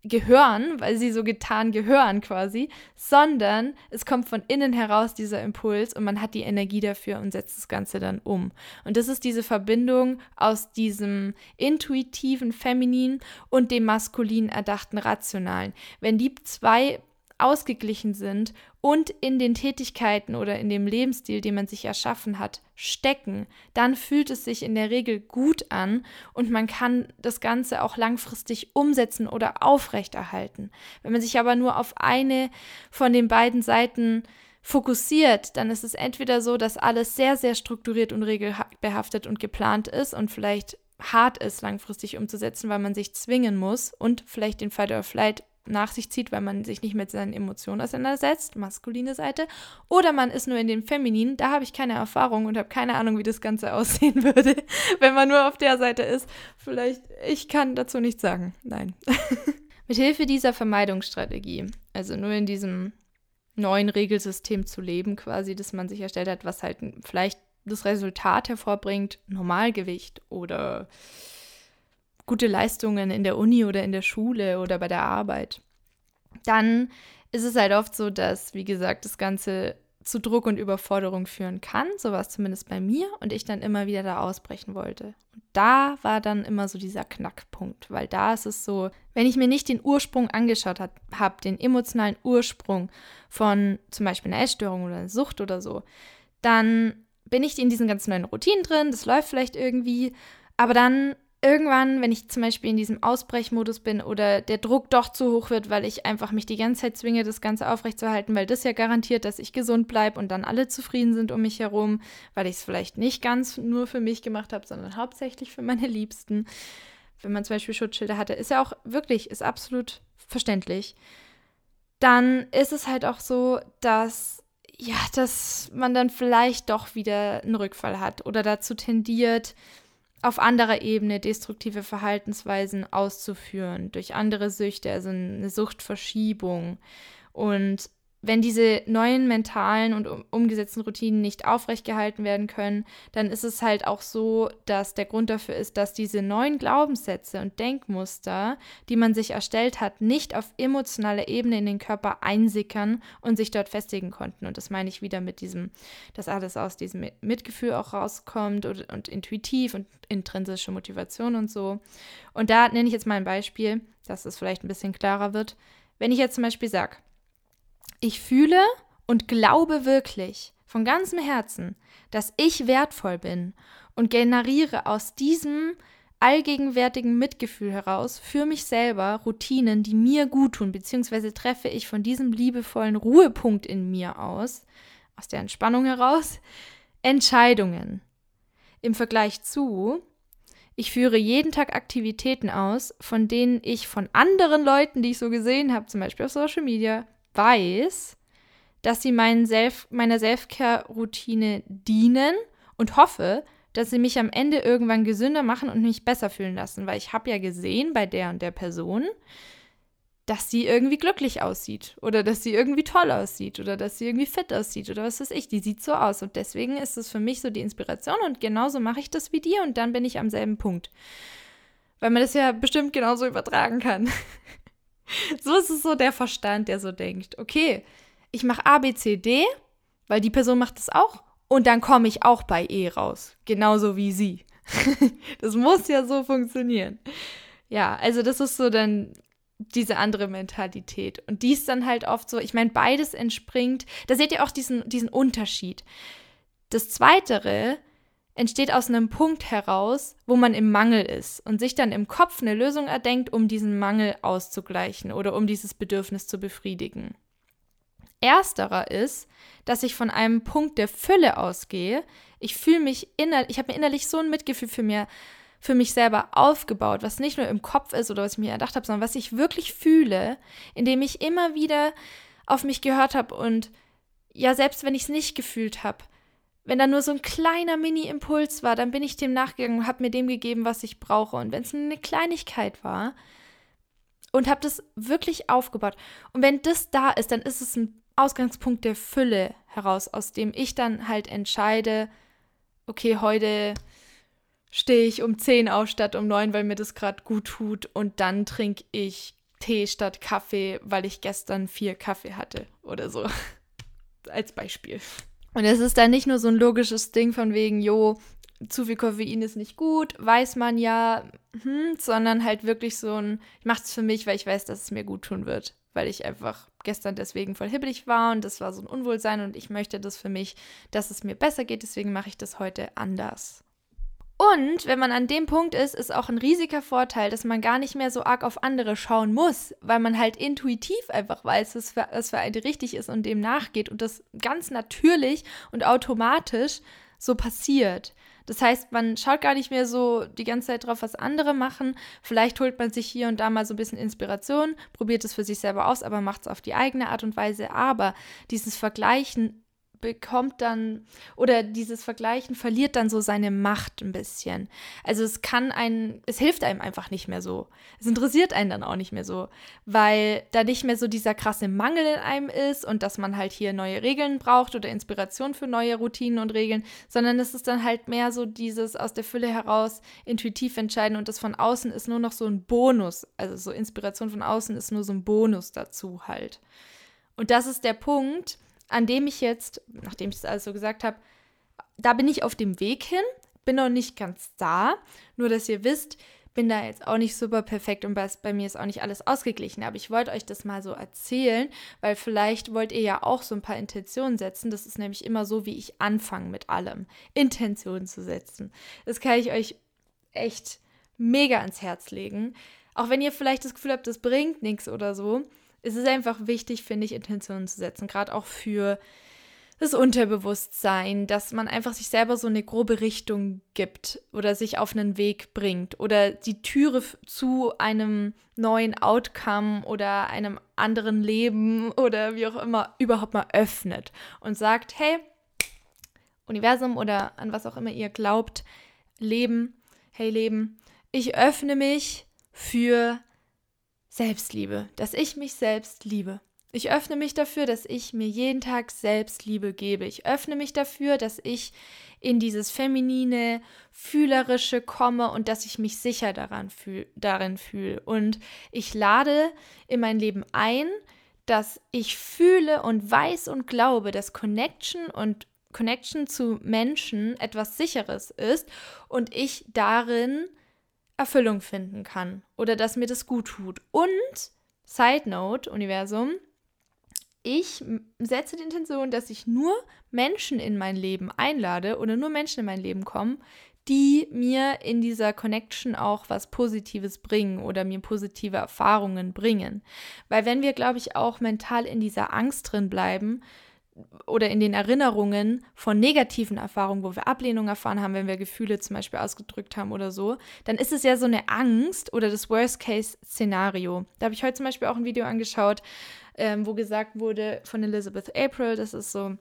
gehören, weil sie so getan gehören quasi, sondern es kommt von innen heraus dieser Impuls und man hat die Energie dafür und setzt das Ganze dann um. Und das ist diese Verbindung aus diesem intuitiven Feminin und dem maskulin erdachten Rationalen. Wenn die zwei ausgeglichen sind und in den Tätigkeiten oder in dem Lebensstil, den man sich erschaffen hat, stecken, dann fühlt es sich in der Regel gut an und man kann das Ganze auch langfristig umsetzen oder aufrechterhalten. Wenn man sich aber nur auf eine von den beiden Seiten fokussiert, dann ist es entweder so, dass alles sehr, sehr strukturiert und regelbehaftet und geplant ist und vielleicht hart ist, langfristig umzusetzen, weil man sich zwingen muss und vielleicht den Fight or Flight nach sich zieht, weil man sich nicht mit seinen Emotionen auseinandersetzt, maskuline Seite, oder man ist nur in dem Femininen, da habe ich keine Erfahrung und habe keine Ahnung, wie das Ganze aussehen würde, wenn man nur auf der Seite ist. Vielleicht, ich kann dazu nichts sagen. Nein. mit Hilfe dieser Vermeidungsstrategie, also nur in diesem neuen Regelsystem zu leben, quasi, das man sich erstellt hat, was halt vielleicht das Resultat hervorbringt, Normalgewicht oder gute Leistungen in der Uni oder in der Schule oder bei der Arbeit, dann ist es halt oft so, dass, wie gesagt, das Ganze zu Druck und Überforderung führen kann. So war es zumindest bei mir und ich dann immer wieder da ausbrechen wollte. Und da war dann immer so dieser Knackpunkt, weil da ist es so, wenn ich mir nicht den Ursprung angeschaut habe, den emotionalen Ursprung von zum Beispiel einer Essstörung oder einer Sucht oder so, dann bin ich in diesen ganzen neuen Routinen drin, das läuft vielleicht irgendwie, aber dann irgendwann, wenn ich zum Beispiel in diesem Ausbrechmodus bin oder der Druck doch zu hoch wird, weil ich einfach mich die ganze Zeit zwinge, das Ganze aufrechtzuerhalten, weil das ja garantiert, dass ich gesund bleibe und dann alle zufrieden sind um mich herum, weil ich es vielleicht nicht ganz nur für mich gemacht habe, sondern hauptsächlich für meine Liebsten. Wenn man zum Beispiel Schutzschilder hatte, ist ja auch wirklich, ist absolut verständlich. Dann ist es halt auch so, dass ja, dass man dann vielleicht doch wieder einen Rückfall hat oder dazu tendiert, auf anderer Ebene destruktive Verhaltensweisen auszuführen, durch andere Süchte, also eine Suchtverschiebung. Und wenn diese neuen mentalen und umgesetzten Routinen nicht aufrechtgehalten werden können, dann ist es halt auch so, dass der Grund dafür ist, dass diese neuen Glaubenssätze und Denkmuster, die man sich erstellt hat, nicht auf emotionaler Ebene in den Körper einsickern und sich dort festigen konnten. Und das meine ich wieder mit diesem, dass alles aus diesem Mitgefühl auch rauskommt und, und intuitiv und intrinsische Motivation und so. Und da nenne ich jetzt mal ein Beispiel, dass es vielleicht ein bisschen klarer wird. Wenn ich jetzt zum Beispiel sage, ich fühle und glaube wirklich von ganzem Herzen, dass ich wertvoll bin und generiere aus diesem allgegenwärtigen Mitgefühl heraus für mich selber Routinen, die mir gut tun, beziehungsweise treffe ich von diesem liebevollen Ruhepunkt in mir aus, aus der Entspannung heraus, Entscheidungen. Im Vergleich zu, ich führe jeden Tag Aktivitäten aus, von denen ich von anderen Leuten, die ich so gesehen habe, zum Beispiel auf Social Media, weiß, dass sie meinen Self, meiner Self-Care-Routine dienen und hoffe, dass sie mich am Ende irgendwann gesünder machen und mich besser fühlen lassen, weil ich habe ja gesehen bei der und der Person, dass sie irgendwie glücklich aussieht oder dass sie irgendwie toll aussieht oder dass sie irgendwie fit aussieht oder was weiß ich. Die sieht so aus und deswegen ist es für mich so die Inspiration und genauso mache ich das wie dir und dann bin ich am selben Punkt. Weil man das ja bestimmt genauso übertragen kann. so ist es so der Verstand, der so denkt, okay, ich mache A, B, C, D, weil die Person macht das auch und dann komme ich auch bei E raus, genauso wie sie. das muss ja so funktionieren. Ja, also das ist so dann diese andere Mentalität. Und die ist dann halt oft so, ich meine, beides entspringt, da seht ihr auch diesen, diesen Unterschied. Das Zweitere entsteht aus einem Punkt heraus, wo man im Mangel ist und sich dann im Kopf eine Lösung erdenkt, um diesen Mangel auszugleichen oder um dieses Bedürfnis zu befriedigen. Ersterer ist, dass ich von einem Punkt der Fülle ausgehe. Ich fühle mich innerlich, ich habe mir innerlich so ein Mitgefühl für mir, für mich selber aufgebaut, was nicht nur im Kopf ist oder was ich mir erdacht habe, sondern was ich wirklich fühle, indem ich immer wieder auf mich gehört habe und ja, selbst wenn ich es nicht gefühlt habe, wenn da nur so ein kleiner Mini-Impuls war, dann bin ich dem nachgegangen und habe mir dem gegeben, was ich brauche. Und wenn es eine Kleinigkeit war und habe das wirklich aufgebaut. Und wenn das da ist, dann ist es ein Ausgangspunkt der Fülle heraus, aus dem ich dann halt entscheide, okay, heute stehe ich um 10 auf statt um 9, weil mir das gerade gut tut und dann trinke ich Tee statt Kaffee, weil ich gestern vier Kaffee hatte oder so. Als Beispiel. Und es ist dann nicht nur so ein logisches Ding von wegen, jo, zu viel Koffein ist nicht gut, weiß man ja, hm, sondern halt wirklich so ein, ich mache es für mich, weil ich weiß, dass es mir gut tun wird, weil ich einfach gestern deswegen voll hibbelig war und das war so ein Unwohlsein und ich möchte das für mich, dass es mir besser geht, deswegen mache ich das heute anders. Und wenn man an dem Punkt ist, ist auch ein riesiger Vorteil, dass man gar nicht mehr so arg auf andere schauen muss, weil man halt intuitiv einfach weiß, was für, was für einen richtig ist und dem nachgeht und das ganz natürlich und automatisch so passiert. Das heißt, man schaut gar nicht mehr so die ganze Zeit drauf, was andere machen. Vielleicht holt man sich hier und da mal so ein bisschen Inspiration, probiert es für sich selber aus, aber macht es auf die eigene Art und Weise. Aber dieses Vergleichen bekommt dann oder dieses Vergleichen verliert dann so seine Macht ein bisschen. Also es kann einen, es hilft einem einfach nicht mehr so. Es interessiert einen dann auch nicht mehr so, weil da nicht mehr so dieser krasse Mangel in einem ist und dass man halt hier neue Regeln braucht oder Inspiration für neue Routinen und Regeln, sondern es ist dann halt mehr so dieses aus der Fülle heraus intuitiv entscheiden und das von außen ist nur noch so ein Bonus. Also so Inspiration von außen ist nur so ein Bonus dazu halt. Und das ist der Punkt, an dem ich jetzt, nachdem ich das alles so gesagt habe, da bin ich auf dem Weg hin, bin noch nicht ganz da, nur dass ihr wisst, bin da jetzt auch nicht super perfekt und bei, bei mir ist auch nicht alles ausgeglichen. Aber ich wollte euch das mal so erzählen, weil vielleicht wollt ihr ja auch so ein paar Intentionen setzen. Das ist nämlich immer so, wie ich anfange mit allem. Intentionen zu setzen. Das kann ich euch echt mega ans Herz legen. Auch wenn ihr vielleicht das Gefühl habt, das bringt nichts oder so es ist einfach wichtig, finde ich, Intentionen zu setzen, gerade auch für das Unterbewusstsein, dass man einfach sich selber so eine grobe Richtung gibt oder sich auf einen Weg bringt oder die Türe zu einem neuen Outcome oder einem anderen Leben oder wie auch immer überhaupt mal öffnet und sagt, hey, Universum oder an was auch immer ihr glaubt, Leben, hey Leben, ich öffne mich für Selbstliebe, dass ich mich selbst liebe. Ich öffne mich dafür, dass ich mir jeden Tag Selbstliebe gebe. Ich öffne mich dafür, dass ich in dieses feminine, fühlerische komme und dass ich mich sicher daran fühl, darin fühle. Und ich lade in mein Leben ein, dass ich fühle und weiß und glaube, dass Connection und Connection zu Menschen etwas Sicheres ist und ich darin Erfüllung finden kann oder dass mir das gut tut. Und, Side Note, Universum, ich setze die Intention, dass ich nur Menschen in mein Leben einlade oder nur Menschen in mein Leben kommen, die mir in dieser Connection auch was Positives bringen oder mir positive Erfahrungen bringen. Weil wenn wir, glaube ich, auch mental in dieser Angst drin bleiben, oder in den Erinnerungen von negativen Erfahrungen, wo wir Ablehnung erfahren haben, wenn wir Gefühle zum Beispiel ausgedrückt haben oder so, dann ist es ja so eine Angst oder das Worst-Case-Szenario. Da habe ich heute zum Beispiel auch ein Video angeschaut, ähm, wo gesagt wurde von Elizabeth April, das ist so,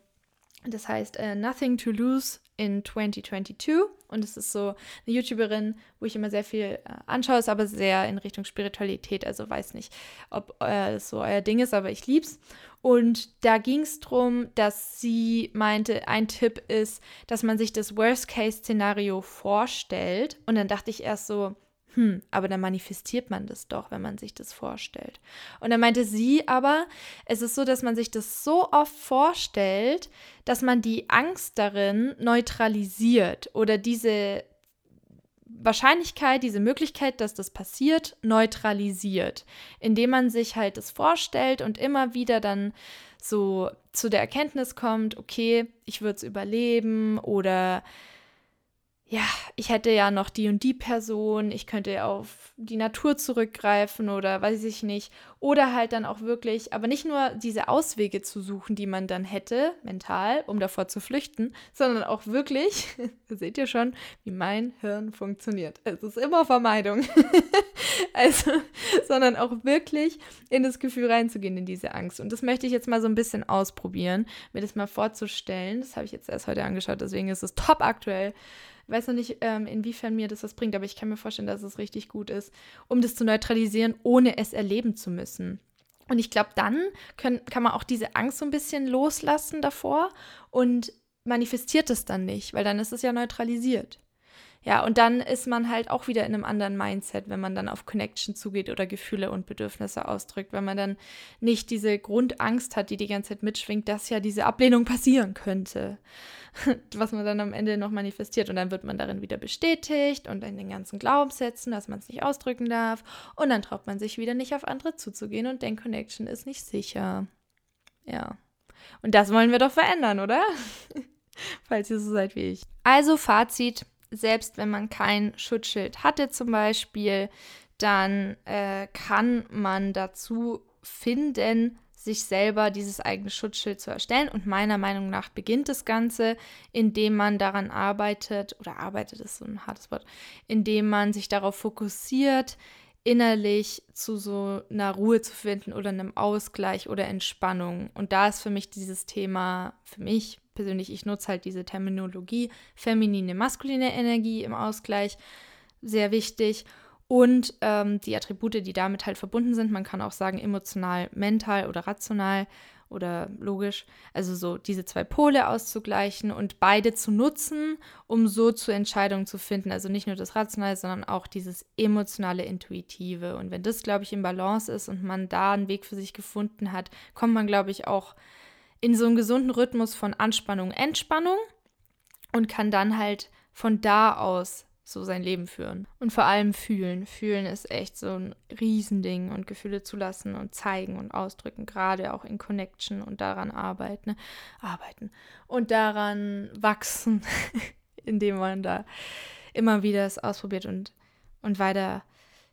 das heißt uh, Nothing to Lose in 2022 und es ist so eine YouTuberin, wo ich immer sehr viel äh, anschaue, ist aber sehr in Richtung Spiritualität, also weiß nicht, ob äh, das so euer Ding ist, aber ich lieb's. Und da ging es darum, dass sie meinte, ein Tipp ist, dass man sich das Worst-Case-Szenario vorstellt. Und dann dachte ich erst so, hm, aber dann manifestiert man das doch, wenn man sich das vorstellt. Und dann meinte sie aber, es ist so, dass man sich das so oft vorstellt, dass man die Angst darin neutralisiert oder diese Wahrscheinlichkeit, diese Möglichkeit, dass das passiert, neutralisiert, indem man sich halt das vorstellt und immer wieder dann so zu der Erkenntnis kommt, okay, ich würde es überleben oder ja, ich hätte ja noch die und die Person, ich könnte auf die Natur zurückgreifen oder weiß ich nicht. Oder halt dann auch wirklich, aber nicht nur diese Auswege zu suchen, die man dann hätte, mental, um davor zu flüchten, sondern auch wirklich, seht ihr schon, wie mein Hirn funktioniert. Es ist immer Vermeidung. also, sondern auch wirklich in das Gefühl reinzugehen, in diese Angst. Und das möchte ich jetzt mal so ein bisschen ausprobieren, mir das mal vorzustellen. Das habe ich jetzt erst heute angeschaut, deswegen ist es top aktuell weiß noch nicht, ähm, inwiefern mir das was bringt, aber ich kann mir vorstellen, dass es richtig gut ist, um das zu neutralisieren, ohne es erleben zu müssen. Und ich glaube, dann können, kann man auch diese Angst so ein bisschen loslassen davor und manifestiert es dann nicht, weil dann ist es ja neutralisiert. Ja, und dann ist man halt auch wieder in einem anderen Mindset, wenn man dann auf Connection zugeht oder Gefühle und Bedürfnisse ausdrückt, wenn man dann nicht diese Grundangst hat, die die ganze Zeit mitschwingt, dass ja diese Ablehnung passieren könnte, was man dann am Ende noch manifestiert. Und dann wird man darin wieder bestätigt und in den ganzen Glaubenssätzen, dass man es nicht ausdrücken darf. Und dann traut man sich wieder nicht auf andere zuzugehen und denkt, Connection ist nicht sicher. Ja. Und das wollen wir doch verändern, oder? Falls ihr so seid wie ich. Also Fazit, selbst wenn man kein Schutzschild hatte zum Beispiel, dann äh, kann man dazu finden, sich selber dieses eigene Schutzschild zu erstellen. Und meiner Meinung nach beginnt das Ganze, indem man daran arbeitet, oder arbeitet ist so ein hartes Wort, indem man sich darauf fokussiert, innerlich zu so einer Ruhe zu finden oder einem Ausgleich oder Entspannung. Und da ist für mich dieses Thema, für mich persönlich, ich nutze halt diese Terminologie, feminine, maskuline Energie im Ausgleich, sehr wichtig. Und ähm, die Attribute, die damit halt verbunden sind, man kann auch sagen emotional, mental oder rational oder logisch, also so diese zwei Pole auszugleichen und beide zu nutzen, um so zu Entscheidungen zu finden. Also nicht nur das Rationale, sondern auch dieses emotionale, intuitive. Und wenn das, glaube ich, im Balance ist und man da einen Weg für sich gefunden hat, kommt man, glaube ich, auch in so einen gesunden Rhythmus von Anspannung, Entspannung und kann dann halt von da aus so sein Leben führen. Und vor allem fühlen. Fühlen ist echt so ein Riesending und Gefühle zulassen und zeigen und ausdrücken, gerade auch in Connection und daran arbeiten. Arbeiten. Und daran wachsen, indem man da immer wieder es ausprobiert und, und weiter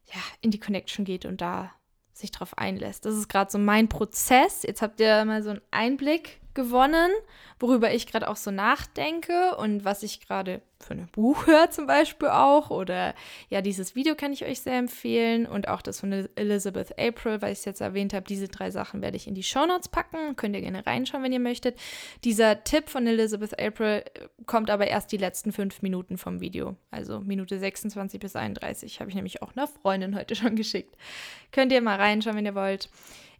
ja, in die Connection geht und da sich drauf einlässt. Das ist gerade so mein Prozess. Jetzt habt ihr mal so einen Einblick gewonnen, worüber ich gerade auch so nachdenke und was ich gerade für ein Buch höre zum Beispiel auch. Oder ja, dieses Video kann ich euch sehr empfehlen und auch das von Elizabeth April, weil ich es jetzt erwähnt habe. Diese drei Sachen werde ich in die Shownotes packen. Könnt ihr gerne reinschauen, wenn ihr möchtet. Dieser Tipp von Elizabeth April äh, kommt aber erst die letzten fünf Minuten vom Video. Also Minute 26 bis 31 habe ich nämlich auch einer Freundin heute schon geschickt. Könnt ihr mal reinschauen, wenn ihr wollt.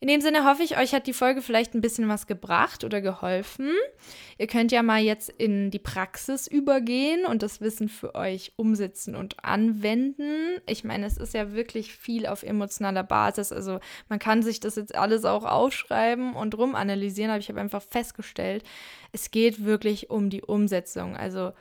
In dem Sinne hoffe ich, euch hat die Folge vielleicht ein bisschen was gebracht oder geholfen. Ihr könnt ja mal jetzt in die Praxis übergehen und das Wissen für euch umsetzen und anwenden. Ich meine, es ist ja wirklich viel auf emotionaler Basis. Also man kann sich das jetzt alles auch aufschreiben und rumanalysieren, aber ich habe einfach festgestellt, es geht wirklich um die Umsetzung. Also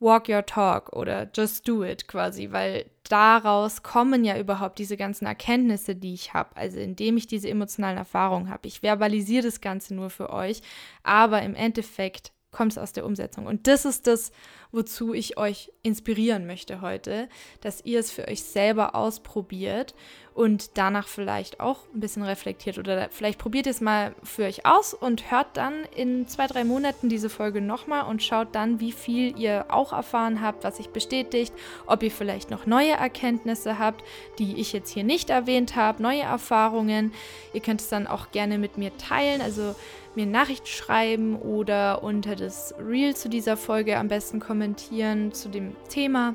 walk your talk oder just do it quasi, weil daraus kommen ja überhaupt diese ganzen Erkenntnisse, die ich habe. Also indem ich diese emotionalen Erfahrungen habe. Ich verbalisiere das Ganze nur für euch, aber im Endeffekt kommt es aus der Umsetzung. Und das ist das, wozu ich euch inspirieren möchte heute, dass ihr es für euch selber ausprobiert und danach vielleicht auch ein bisschen reflektiert oder vielleicht probiert es mal für euch aus und hört dann in zwei, drei Monaten diese Folge nochmal und schaut dann, wie viel ihr auch erfahren habt, was sich bestätigt, ob ihr vielleicht noch neue Erkenntnisse habt, die ich jetzt hier nicht erwähnt habe, neue Erfahrungen. Ihr könnt es dann auch gerne mit mir teilen, also mir Nachricht schreiben oder unter das Reel zu dieser Folge am besten kommentieren zu dem Thema.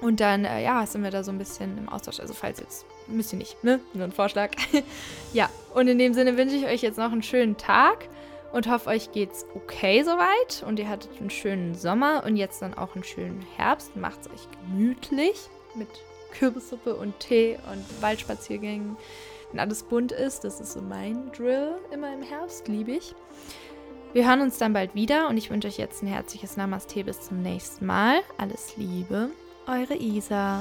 Und dann, äh, ja, sind wir da so ein bisschen im Austausch. Also falls jetzt, müsst ihr nicht, ne? Nur ein Vorschlag. ja, und in dem Sinne wünsche ich euch jetzt noch einen schönen Tag und hoffe, euch geht's okay soweit und ihr hattet einen schönen Sommer und jetzt dann auch einen schönen Herbst. Macht's euch gemütlich mit Kürbissuppe und Tee und Waldspaziergängen wenn alles bunt ist. Das ist so mein Drill immer im Herbst, liebe ich. Wir hören uns dann bald wieder und ich wünsche euch jetzt ein herzliches Namaste bis zum nächsten Mal. Alles Liebe, eure Isa.